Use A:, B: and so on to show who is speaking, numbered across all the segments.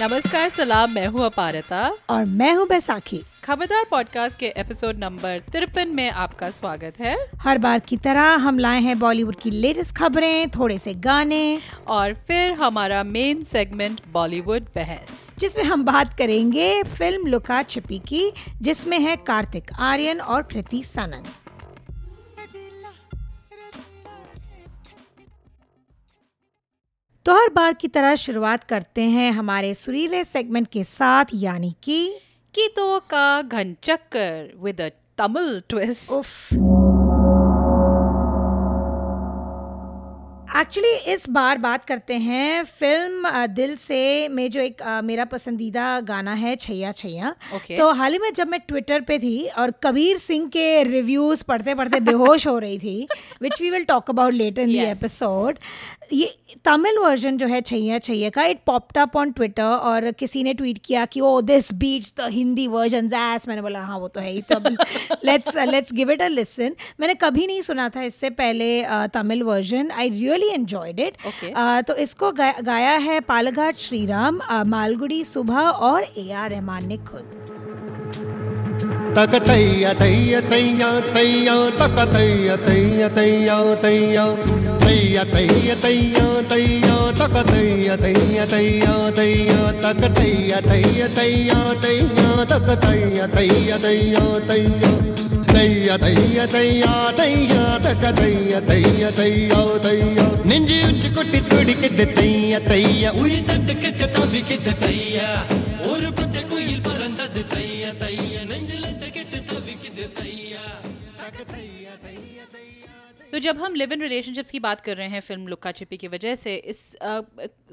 A: नमस्कार सलाम मैं हूँ अपारता।
B: और मैं हूँ बैसाखी।
A: खबरदार पॉडकास्ट के एपिसोड नंबर तिरपन में आपका स्वागत है।
B: हर बार की तरह हम लाए हैं बॉलीवुड की लेटेस्ट खबरें थोड़े से गाने।
A: और फिर हमारा मेन सेगमेंट बॉलीवुड बहस।
B: जिसमें हम बात करेंगे फ़िल्म लुका छिपी की जिसमें है कार्तिक आर्यन और कृति सनन। तो हर बार की तरह शुरुआत करते हैं हमारे सुरीले सेगमेंट के साथ यानी कि
A: कीतो का घन चक्कर विद अ तमिल ट्विस्ट
B: उफ। एक्चुअली इस बार बात करते हैं फ़िल्म दिल से में जो एक आ, मेरा पसंदीदा गाना है छैया छैया।
A: Okay.
B: तो हाल ही में जब मैं ट्विटर पे थी और कबीर सिंह के रिव्यूज़ पढ़ते पढ़ते बेहोश हो रही थी which we will talk about later in the episode ये तमिल वर्जन जो है छैया छैया का it popped up on Twitter और किसी ने ट्वीट किया कि ओ this beats the Hindi version as मैंने बोला हाँ वो तो है ही तो let's let's give it a listen मैंने कभी नहीं सुना था इससे पहले Tamil version I really enjoyed it तो इसको गा, गाया है पालघाट श्रीराम मालगुड़ी सुबह और ए आर रहमान ने खुद।
C: தக தைய தைய தையா தையா தக தைய தைய தையா தையா தைய தைய தையா தையா தக தைய தைய தையா தையா தக தைய தைய தையா தையா தக தைய தைய தையா தையா தைய தைய தையா தையா தக தைய தைய தையா தையா நெஞ்சு உச்சி கொட்டி துடிக்கிட்டு தைய தைய உயிர் தட்டு கெட்ட தவிக்கிட்டு தைய ஒரு பச்சை குயில் பறந்தது தைய தைய
A: तो जब हम लिव इन रिलेशनशिप्स की बात कर रहे हैं फ़िल्म लुक्का छिपी की वजह से इस आ,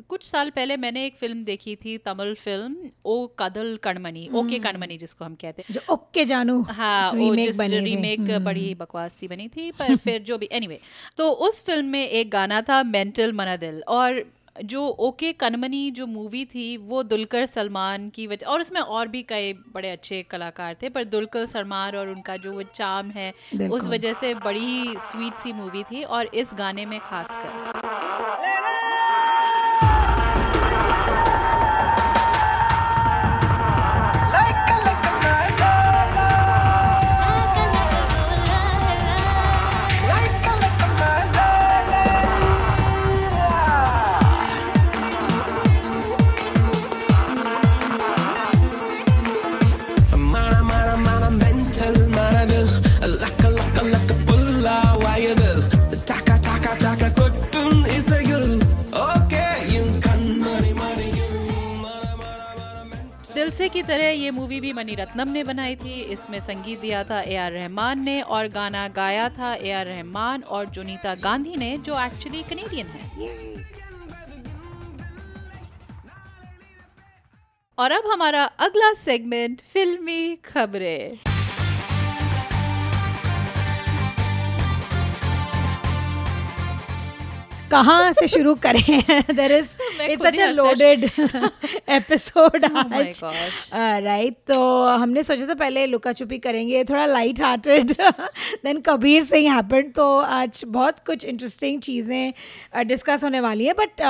A: कुछ साल पहले मैंने एक फ़िल्म देखी थी तमिल फ़िल्म ओ कदल कणमनी ओके कणमनी जिसको हम कहते
B: हैं। जो ओके जानू
A: हाँ वो जिस रीमेक बड़ी बकवास सी बनी थी पर फिर जो भी एनीवे anyway, तो उस फ़िल्म में एक गाना था मेंटल मना दिल और जो ओके कनमनी जो मूवी थी वो दुलकर सलमान की वजह और उसमें और भी कई बड़े अच्छे कलाकार थे पर दुलकर सलमान और उनका जो वो चाम है उस वजह से बड़ी ही स्वीट सी मूवी थी और इस गाने में खासकर। दिलसे की तरह ये मूवी भी मनी रत्नम ने बनाई थी। इसमें संगीत दिया था ए आर रहमान ने और गाना गाया था ए आर रहमान और जुनीता गांधी ने, जो एक्चुअली कनेडियन है। और अब हमारा अगला सेगमेंट फिल्मी खबरें।
B: कहाँ से शुरू करें? There is it's such a loaded episode आज। राइट uh, तो हमने सोचा था पहले लुका छुपी करेंगे थोड़ा light hearted then Kabir Singh happened तो आज बहुत कुछ इंटरेस्टिंग चीज़ें डिस्कस होने वाली है but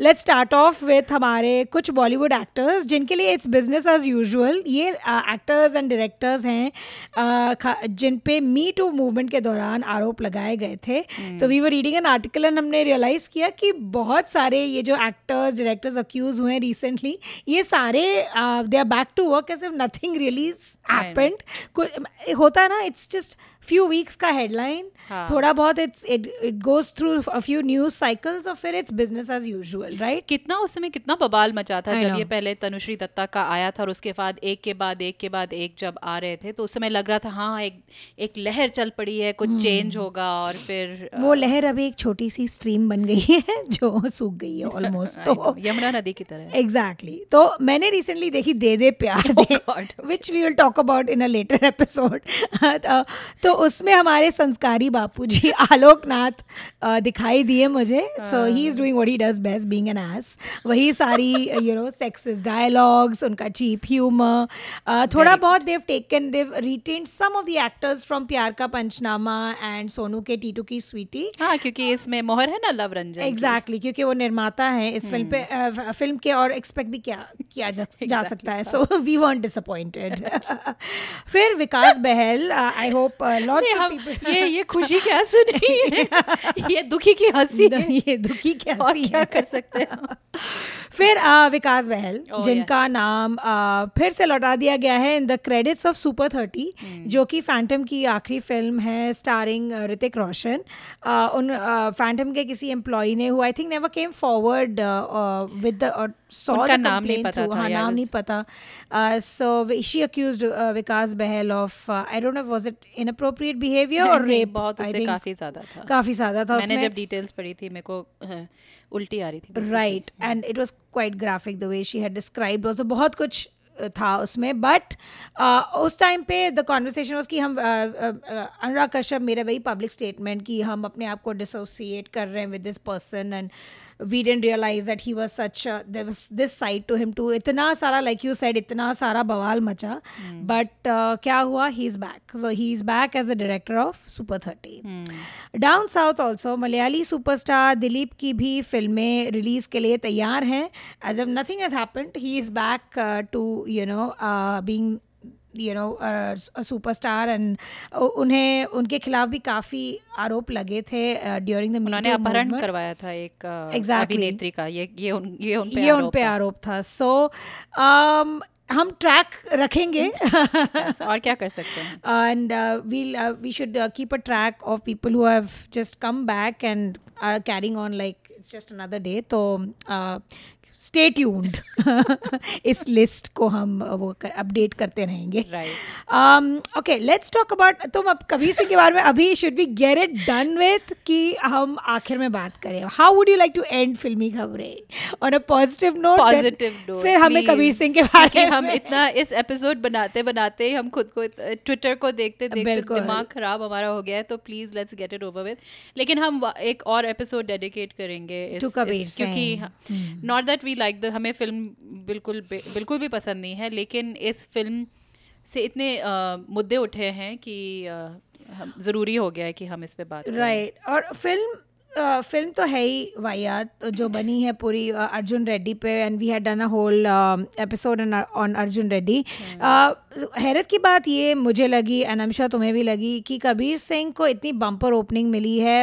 B: let's start off with हमारे कुछ बॉलीवुड एक्टर्स जिनके लिए इट्स बिज़नेस एज यूजल ये एक्टर्स एंड डायरेक्टर्स हैं uh, जिन पे मी टू मूवमेंट के दौरान आरोप लगाए गए थे। Hmm. तो we were reading an article and हमने रियलाइज़ किया कि बहुत सारे ये जो एक्टर्स डायरेक्टर्स अक्यूज हुए हैं रिसेंटली ये सारे they are back to work as if nothing really happened होता है ना इट्स जस्ट फ्यू वीक्स का हेडलाइन हाँ. थोड़ा बहुत it's it it goes through a few news cycles और फिर it's business as usual right
A: कितना उस समय कितना बवाल मचा था जब ये पहले तनुश्री दत्ता का आया था और उसके बाद एक के बाद एक के बाद एक जब आ रहे थे तो उस समय लग रहा था हाँ एक एक लहर चल पड़ी है कुछ चेंज हम्म। होगा और फिर
B: वो लहर अभी एक छोटी सी स्ट्रीम बन गई है जो सूख गई है ऑलमोस्ट तो
A: यमुना नदी की तरह
B: एग्जैक्टली exactly. तो मैंने रिसेंटली देखी दे De Pyaar oh they which we will talk about in a later episode तो तो उसमें हमारे संस्कारी बापू जी आलोकनाथ दिखाई दिए मुझे। So he. Is doing what he does best being an ass वही सारी यू नो सेक्सिस डायलॉग्स उनका चीप ह्यूमर थोड़ा बहुत they've taken they've written some of the actors from Pyaar Ka Punchnama and Sonu Ke Titu Ki Sweety
A: हाँ क्योंकि इसमें मोहर है ना लव रंजन
B: एग्जैक्टली क्योंकि वो निर्माता है इस फ़िल्म पे फ़िल्म के और एक्सपेक्ट भी क्या किया जा, जा सकता है। सो वी वॉन्ट डिसअपॉइंटेड फिर Vikas Bahl I hope lots of
A: people ये ये खुशी की हँसी नहीं है ये दुखी की हँसी
B: ये दुखी की हँसी
A: क्या कर सकते हैं
B: फिर विकास बहल oh, जिनका. नाम फिर से लौटा दिया गया है in the credits of Super Thirty जो कि फैंटम की आखिरी फ़िल्म है स्टारिंग ऋतिक रोशन उन फैंटम के किसी एम्प्लॉय ने हुआ I think never came forward with the saw
A: उनका नाम नहीं पता
B: हाँ नाम नहीं पता। So she accused Vikas Bahl of I don't know was it inappropriate behaviour और रेप
A: बहुत उससे काफ़ी ज़्यादा था।
B: काफ़ी ज़्यादा था
A: मैंने जब डिटेल्स पढ़ी थी मेरे को उल्टी आ रही थी
B: right and it was quite graphic the way she had described also बहुत कुछ था उसमें बट uh, उस टाइम पे द कॉन्वर्सेशन वॉज़ कि हम अनुराग कश्यप मेरा वही पब्लिक स्टेटमेंट कि हम अपने आप को डिसोसिएट कर रहे हैं with this person and we didn't realize that he was such a, there was this side to him too इतना सारा like you said इतना सारा बवाल मचा mm. but uh, क्या हुआ is back so he is back as the director of Super 30 mm. down south also Malayali superstar Dileep की भी फ़िल्में रिलीज़ के लिए तैयार हैं as if nothing has happened he is back uh, to you know uh, being you know superstar and उन्हें उनके खिलाफ भी काफ़ी आरोप लगे थे ड्यूरिंग द
A: उन्होंने अपहरण करवाया था एक exactly. अभिनेत्री का ये ये उन ये उन पे
B: ये उन पे आरोप था। सो um, हम ट्रैक रखेंगे।
A: Yes, और क्या कर सकते
B: हैं? And will we should keep a track of people who have just come back and carrying on like it's just another day तो uh, स्टे ट्यून्ड इस लिस्ट को हम वो कर, अपडेट करते रहेंगे। ओके लेट्स टॉक अबाउट तुम अब कबीर सिंह के बारे में अभी should be get it done with कि हम आखिर में बात करें? How would you like to end फिल्मी खबरें? On a positive note
A: positive
B: note फिर हमें कबीर सिंह के बारे
A: में हम इतना इस एपिसोड बनाते बनाते हम खुद को ट्विटर को देखते देखते दिमाग खराब हमारा हो गया है तो please let's get it over with लेकिन हम एक और एपिसोड डेडिकेट करेंगे
B: टू कबीर
A: क्योंकि not that we we like the हमें फ़िल्म बिल्कुल बिल्कुल भी पसंद नहीं है लेकिन इस फ़िल्म से इतने मुद्दे उठे हैं कि ज़रूरी हो गया है कि हम इस पे बात
B: राइट right. और फ़िल्म फ़िल्म तो है ही वाहियात जो बनी है पूरी अर्जुन रेड्डी पे and we had done a whole episode on Arjun Reddy हैरत की बात ये मुझे लगी एनमशा तुम्हें भी लगी कि कबीर सिंह को इतनी बम्पर ओपनिंग मिली है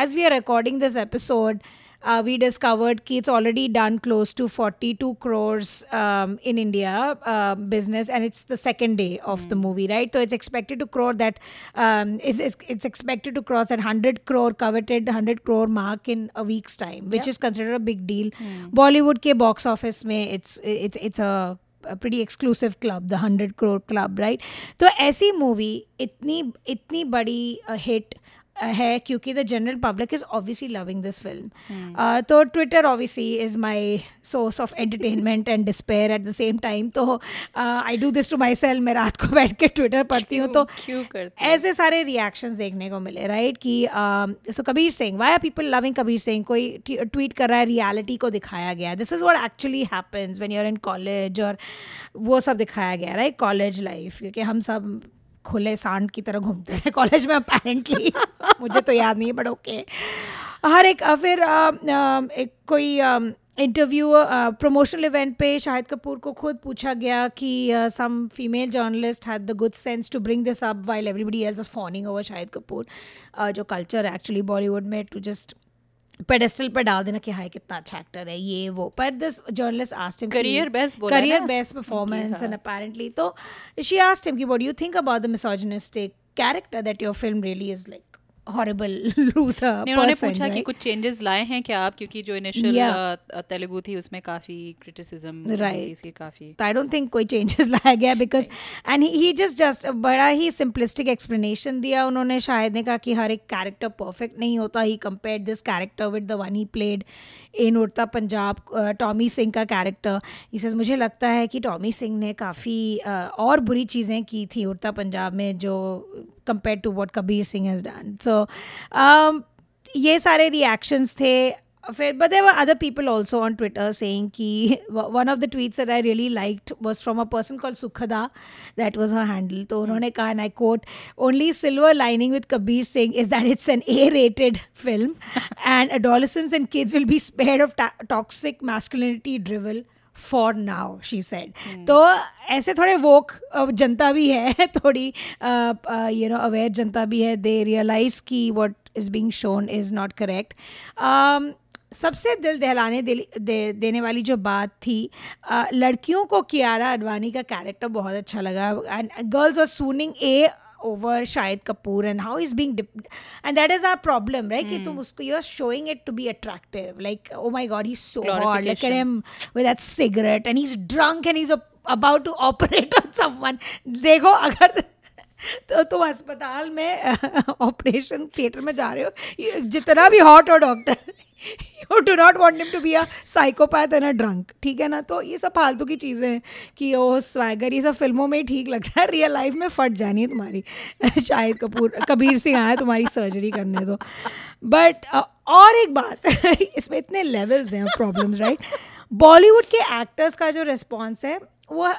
B: as we are recording this episode uh, we discovered कि it's already done close to 42 crores um, in India uh, business, and it's the second day of mm. the hmm. movie, right? So it's expected to crore that um, it's, it's, it's, expected to cross that 100 crore coveted 100 crore mark in a week's time, which yeah. is considered a big deal. Mm. Bollywood के box office में it's it's it's a pretty exclusive club the 100 crore club right तो ऐसी movie इतनी इतनी बड़ी hit है क्योंकि the general public is obviously loving this film तो Twitter obviously is my source of entertainment and despair at the same time तो I do this to my self मैं रात को बैठ के ट्विटर पढ़ती हूँ तो ऐसे सारे रिएक्शंस देखने को मिले राइट कि so Kabir Singh why are people loving Kabir Singh कोई ट्वीट कर रहा है रियलिटी को दिखाया गया this is what actually happens when you're in college और वो सब दिखाया गया राइट कॉलेज लाइफ क्योंकि हम सब खुले सांड की तरह घूमते थे कॉलेज में अपेरेंटली मुझे तो याद नहीं है बट ओके हर एक फिर एक कोई इंटरव्यू प्रमोशनल इवेंट पे शाहिद कपूर को खुद पूछा गया कि some female journalist had the good sense to bring this up while everybody else is fawning over Shahid Kapoor जो कल्चर एक्चुअली बॉलीवुड में टू जस्ट पेडेस्टल पर डाल देना कि हाय कितना अच्छा एक्टर है ये वो। पर this journalist asked him
A: career best
B: career best performance and apparently तो शी आस्ट हिम कि what do you think about the misogynistic character that your film really is like horrible loser
A: उन्होंने पूछा कि कुछ चेंजेस लाए हैं क्या आप? क्योंकि जो इनिशियल yeah. तेलुगु थी उसमें काफ़ी क्रिटिसिज्म
B: राइट
A: इसकी काफ़ी
B: आई डोंट थिंक कोई चेंजेस लाया गया because and he just just बड़ा ही सिंपलिस्टिक एक्सप्लेनेशन दिया उन्होंने शायद ने कहा कि हर एक कैरेक्टर परफेक्ट नहीं होता he compare this character with the one he played in Udta Punjab Tommy Singh का कैरेक्टर इसे मुझे लगता है कि टॉमी सिंह ने काफ़ी और बुरी चीज़ें की थी उड़ता पंजाब में जो compare to what Kabir Singh has done so ये सारे रिएक्शंस थे। फिर but there were other people also on Twitter saying कि one of the tweets that I really liked was from a person called Sukhada that was her handle तो उन्होंने कहा and I quote only silver lining with Kabir Singh is that it's an A-rated film and adolescents and kids will be spared of toxic masculinity drivel for now she said तो ऐसे थोड़े woke जनता भी है थोड़ी you know aware जनता भी है दे रियलाइज़ की what is being shown is not correct सबसे दिल दहलाने दे, दे, देने वाली जो बात थी आ, लड़कियों को कियारा अडवाणी का कैरेक्टर बहुत अच्छा लगा। And girls are swooning a over Shahid Kapoor and how is being and that is our problem right कि तुम उसको you are showing it to be attractive like oh my god he so hot like at him with that cigarette and he is drunk and he is about to operate on someone देखो अगर तो तुम अस्पताल में operation theatre में जा रहे हो। जितना भी हॉट हो doctor you do not want him to be a psychopath and a drunk ठीक है ना? तो ये सब फालतू की चीज़ें हैं कि ओ स्वैगर ये सब फ़िल्मों में ही ठीक लगता है। रियल लाइफ में फट जानी है तुम्हारी। शाहिद कपूर, कबीर सिंह आया तुम्हारी सर्जरी करने दो। बट और एक बात, इसमें इतने लेवल्स हैं प्रॉब्लम्स राइट बॉलीवुड के एक्टर्स का जो रिस्पॉन्स है, वो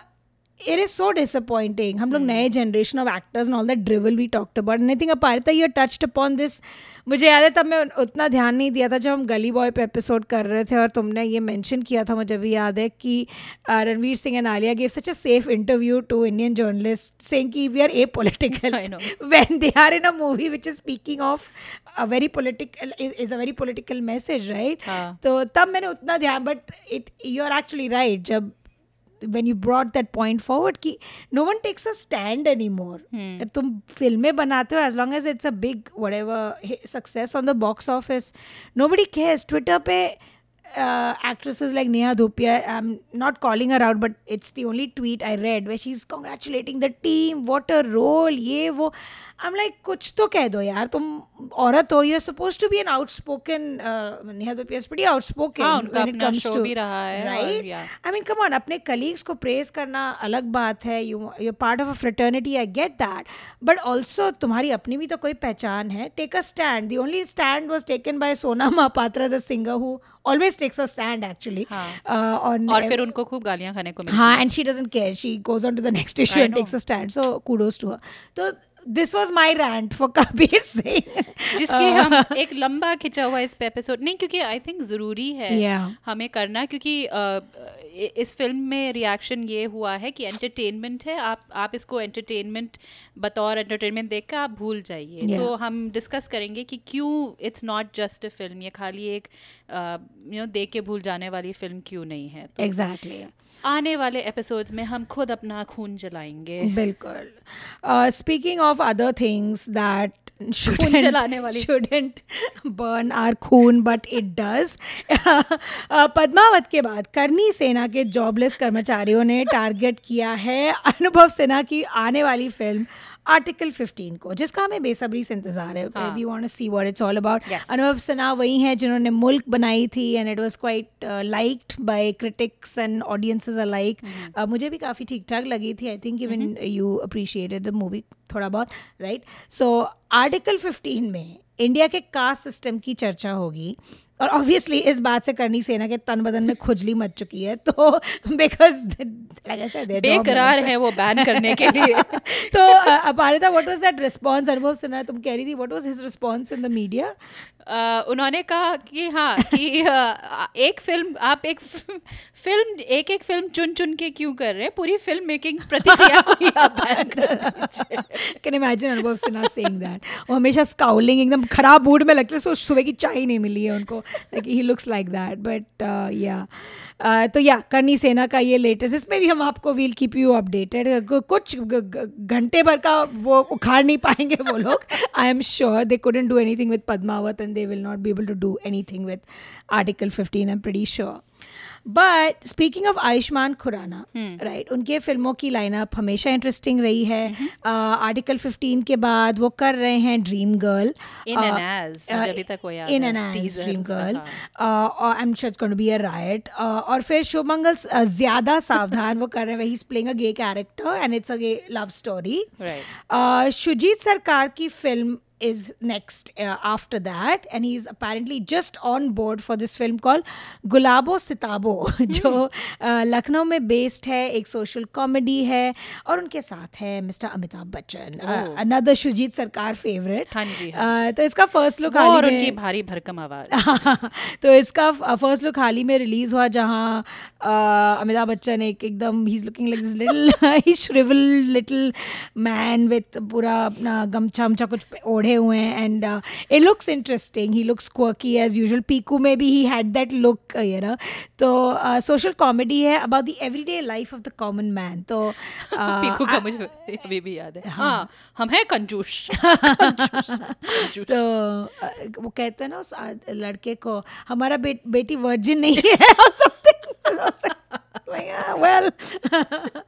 B: it is so disappointing. हम लोग नए generation of actors and all that drivel we talked about and I think Aparita you touched upon this मुझे याद है तब मैं उतना ध्यान नहीं दिया था जब हम गली बॉय पे एपिसोड कर रहे थे और तुमने ये मेंशन किया था मुझे भी याद है कि Ranveer Singh and Alia give such a safe interview to Indian journalist saying कि we are apolitical when they are in a movie which is speaking of a very political is a very political message right तो तब मैंने उतना ध्यान but it you are actually right जब when you brought that point forward कि no one takes a stand any more तुम फ़िल्में बनाते हो as long as it's a big whatever success on the box office nobody cares Twitter पे actresses like Neha Dhupia I am not calling her out but it's the only tweet I read where she is congratulating the team what a role ये वो. वो I'm like कुछ तो कह दो यार तुम औरत हो you're supposed to be an outspoken uh, Neha Dhupia is pretty outspoken हाँ, when it comes to
A: भी रहा है
B: right और, yeah. I mean come on अपने colleagues को praise करना अलग बात है you you're part of a fraternity I get that but also तुम्हारी अपनी भी तो कोई पहचान है take a stand the only stand was taken by Sona Mahapatra the singer who always takes a stand actually हाँ.
A: uh, on और फिर उनको खूब गालियाँ खाने को
B: मिलती हाँ and she doesn't care she goes on to the next issue I and know. takes a stand so kudos to her तो this was my rant for Kabir Singh
A: जिसके हम एक लंबा खिंचा हुआ इस पे एपिसोड नहीं क्योंकि आई थिंक ज़रूरी है yeah. हमें करना क्योंकि uh, इस फ़िल्म में रिएक्शन ये हुआ है कि एंटरटेनमेंट है। आप आप इसको एंटरटेनमेंट बतौर एंटरटेनमेंट देख कर आप भूल जाइए। Yeah. तो हम डिस्कस करेंगे कि क्यों it's not just a film ये खाली एक यू नो देख के भूल जाने वाली फ़िल्म क्यों नहीं है?
B: एग्जैक्टली तो exactly.
A: आने वाले एपिसोड्स में हम खुद अपना खून जलाएँगे।
B: बिल्कुल। Speaking of other things that shouldn't burn our खून बट इट डज पद्मावत के बाद करनी सेना के जॉबलेस कर्मचारियों ने टारगेट किया है अनुभव सिन्हा की आने वाली फ़िल्म आर्टिकल 15 को जिसका हमें बेसब्री से इंतज़ार है। We want to see what it's all about Anubhav Sinha वही हैं जिन्होंने मुल्क बनाई थी and it was quite liked by critics and audiences are like मुझे भी काफ़ी ठीक ठाक लगी थी। I think even you appreciated the movie थोड़ा बहुत राइट सो आर्टिकल 15 में इंडिया के कास्ट सिस्टम की चर्चा होगी। और ऑब्वियसली इस बात से करनी सेना के तन बदन में खुजली मच चुकी है तो बिकॉज़
A: बेकरार है वो बैन करने के लिए।
B: तो Aparita what was that response Anubhav Sinha तुम कह रही थी what was his response in the media
A: उन्होंने कहा कि हाँ कि एक फ़िल्म आप एक फ़िल्म एक एक फ़िल्म चुन चुन के क्यों कर रहे हैं? पूरी फ़िल्म मेकिंग प्रतिक्रिया को ही आप ban
B: can imagine Anubhav Sinha saying that वो हमेशा स्काउलिंग एकदम खराब मूड में लगते सो सुबह की चाय नहीं मिली है उनको। Like he looks like that but या तो या करनी सेना का ये लेटेस्ट इसमें भी हम आपको वील कीप यू अपडेटेड कुछ घंटे भर का वो उखाड़ नहीं पाएँगे वो लोग I am sure they couldn't do anything with Padmaavat and they will not be able to do anything with Article 15, I'm pretty sure. But speaking of Ayushmann Khurrana right उनके फ़िल्मों की लाइनअप हमेशा इंटरेस्टिंग रही है article 15 के बाद वो कर रहे हैं Dream Girl
A: in
B: in an Dream Girl I am sure it's be a right और फिर शुभमंगल uh, ज़्यादा सावधान वो कर रहे हैं he is playing a gay character and it's a gay love story Shoojit Sircar की film is next uh, after that. And he's apparently just on board for this film called Gulabo Sitabo जो लखनऊ में based है एक social comedy है और उनके साथ है mister Amitabh Bachchan another
A: Shoojit Sircar favourite.
B: तो इसका फ़र्स्ट लुक
A: और उनकी भारी भरकम आवाज़.
B: तो इसका फ़र्स्ट लुक हाल ही में रिलीज़ हुआ जहाँ अमिताभ बच्चन एक एकदम ही is looking like this little he shrivelled little man with पूरा अपना गमछा वमछा कुछ ओढ़े बैठे हुए हैं and it looks interesting he looks quirky as usual Piku में भी he had that look you know तो सोशल कॉमेडी है about the everyday life of the common man तो
A: पीकू का मुझे अभी भी याद है। हाँ, हाँ हम हैं कंजूस।
B: तो वो कहते हैं ना उस लड़के को हमारा बेटी वर्जिन नहीं है। like, ah, well, uh,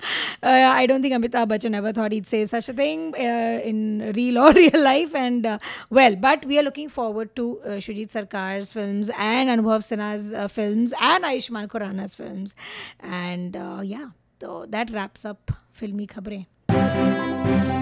B: I don't think Amitabh Bachchan ever thought he'd say such a thing uh, in real or real life. And uh, well, but we are looking forward to uh, Shujit Sarkar's films and Anubhav Sinha's uh, films and Ayushmann Khurrana's films. And uh, yeah, so that wraps up Filmi Khabre.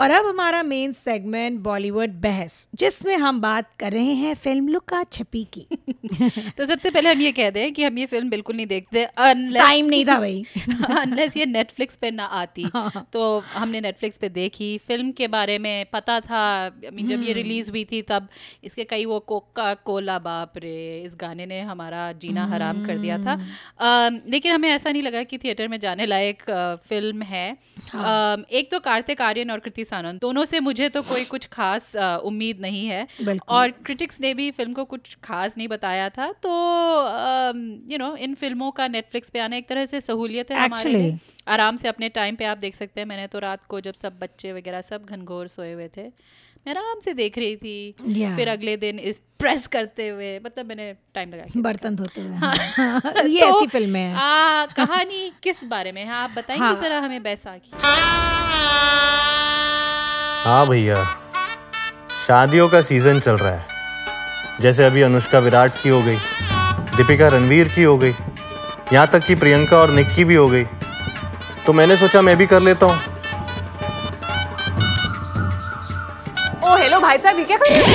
B: और अब हमारा main segment Bollywood बहस जिसमें हम बात कर रहे हैं फ़िल्म लुका छपी की
A: तो सबसे पहले हम ये कह दें कि हम ये फ़िल्म बिल्कुल नहीं देखते
B: टाइम नहीं था भाई
A: अनलेस ये नेटफ्लिक्स पे ना आती हाँ। तो हमने नेटफ्लिक्स पे देखी फ़िल्म के बारे में पता था मीन जब ये रिलीज़ हम्म। हुई थी तब इसके कई वो कोका कोला बाप रे इस गाने ने हमारा जीना हराम कर दिया था हम्म। लेकिन हमें ऐसा नहीं लगा कि थिएटर में जाने लायक फ़िल्म है हाँ। एक तो कार्तिक आर्यन और कृति सानंद दोनों से मुझे तो कोई कुछ खास उम्मीद नहीं है। और क्रिटिक्स ने भी फ़िल्म को कुछ खास नहीं बताया था। तो यू नो इन फ़िल्मों का नेटफ्लिक्स पे आना एक तरह से सहूलियत है हमारे आराम से अपने टाइम पे आप देख सकते हैं। मैंने तो रात को जब सब बच्चे वगैरह सब घनघोर सोए हुए थे मैं आराम से देख रही थी। Yeah. फिर अगले दिन इस प्रेस करते हुए मतलब मैंने टाइम लगाया
B: बर्तन धोते हुए। हाँ। ये तो, ऐसी फ़िल्म है।
A: आ, कहानी किस बारे में है? आप बताएँगे हाँ. जरा हमें बैसाखी।
D: हाँ भैया शादियों का सीज़न चल रहा है। जैसे अभी अनुष्का विराट की हो गई दीपिका रणवीर की हो गई यहाँ तक कि प्रियंका और निक की भी हो गई। तो मैंने सोचा मैं भी कर लेता हूँ।
E: ओ हेलो भाई साहब ये क्या कर रहे
D: हो?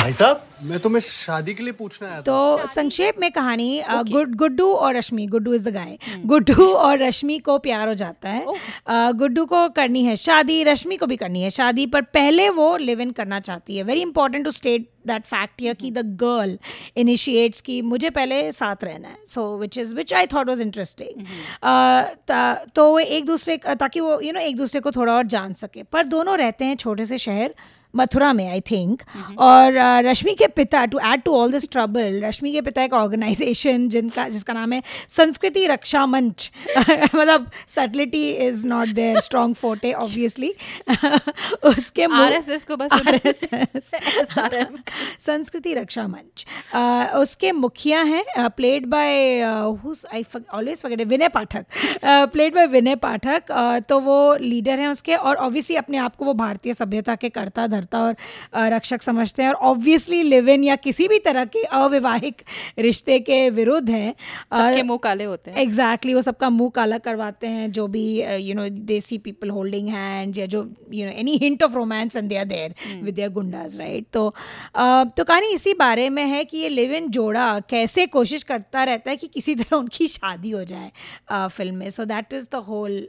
D: भाई साहब मैं तुम्हें शादी के लिए पूछना आया
B: तो संक्षेप में कहानी गुड गुड्डू और Rashmi Guddu is the guy Guddu और रश्मि को प्यार हो जाता है। गुड्डू को करनी है शादी रश्मि को भी करनी है शादी पर पहले वो लिव इन करना चाहती है। Very important to state that fact या कि द गर्ल इनिशिएट्स की मुझे पहले साथ रहना है। So which is which I thought was interesting तो वो एक दूसरे ताकि वो यू you नो know, एक दूसरे को थोड़ा और जान सके। पर दोनों रहते हैं छोटे से शहर। मथुरा में आई थिंक और रश्मि के पिता to add to all this trouble Rashmi के पिता एक ऑर्गेनाइजेशन जिनका जिसका नाम है संस्कृति रक्षा मंच. मतलब subtlety is not their strong forte obviously उसके
A: आरएसएस को बस आरएसएस
B: संस्कृति रक्षा मंच. उसके मुखिया हैं played by I always forget Vinay Pathak played by Vinay Pathak तो वो लीडर हैं उसके और ऑब्वियसली अपने आप को वो भारतीय सभ्यता के कर्ता करता और रक्षक समझते हैं और ऑब्वियसली लिव इन या किसी भी तरह के अविवाहिक रिश्ते के विरुद्ध हैं।
A: सबके मुँह काले होते हैं।
B: एग्जैक्टली exactly, वो सबका मुँह काला करवाते हैं जो भी you know desi people holding hand या जो you know any hint of romance and they there with their goondas right तो uh, तो कहानी इसी बारे में है कि ये लिव इन जोड़ा कैसे कोशिश करता रहता है कि किसी तरह उनकी शादी हो जाए फ़िल्म में। So that is the whole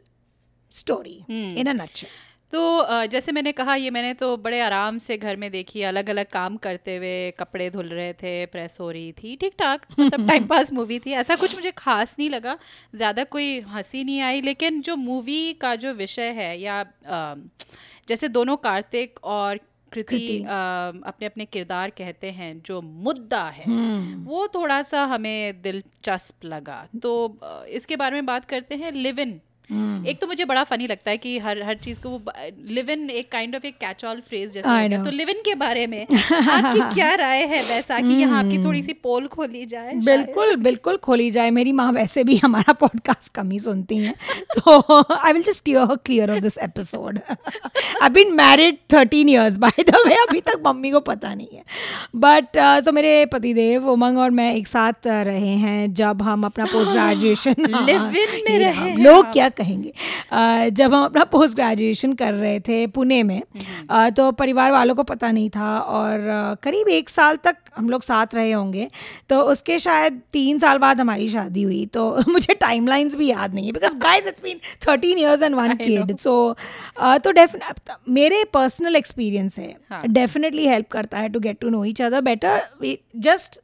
B: story in a nutshell
A: तो जैसे मैंने कहा ये मैंने तो बड़े आराम से घर में देखी अलग अलग काम करते हुए कपड़े धुल रहे थे प्रेस हो रही थी ठीक ठाक मतलब टाइम पास मूवी थी ऐसा कुछ मुझे खास नहीं लगा ज़्यादा कोई हँसी नहीं आई लेकिन जो मूवी का जो विषय है या जैसे दोनों कार्तिक और कृति अपने अपने किरदार कहते हैं जो मुद्दा है हम्म। वो थोड़ा सा हमें दिलचस्प लगा तो इसके बारे में बात करते हैं लिव इन Hmm. एक तो मुझे बड़ा फनी लगता है कि हर हर चीज़ को वो लिव इन एक काइंड ऑफ़ एक कैच ऑल फ्रेज जैसा तो लिव इन के बारे में आपकी क्या राय है वैसा कि यहाँ आपकी थोड़ी सी पोल खोली जाए
B: बिल्कुल बिल्कुल खोली जाए। मेरी माँ वैसे भी हमारा पॉडकास्ट कम ही सुनती हैं। तो I will just steer clear of this episode I been married thirteen years by the way अभी तक मम्मी को पता नहीं है। बट uh, तो मेरे पतिदेव उमंग और मैं एक साथ रहे हैं जब हम अपना पोस्ट ग्रेजुएशन लिव इन
A: में रहे
B: लोग क्या कहेंगे। जब हम अपना पोस्ट ग्रेजुएशन कर रहे थे पुणे में हम्म। तो परिवार वालों को पता नहीं था और करीब एक साल तक हम लोग साथ रहे होंगे। तो उसके शायद तीन साल बाद हमारी शादी हुई तो मुझे टाइम भी याद नहीं है। Because guys it's been thirteen years and one kid so तो डेफिनेट मेरे पर्सनल एक्सपीरियंस है। डेफिनेटली हेल्प करता है to get to know each other better just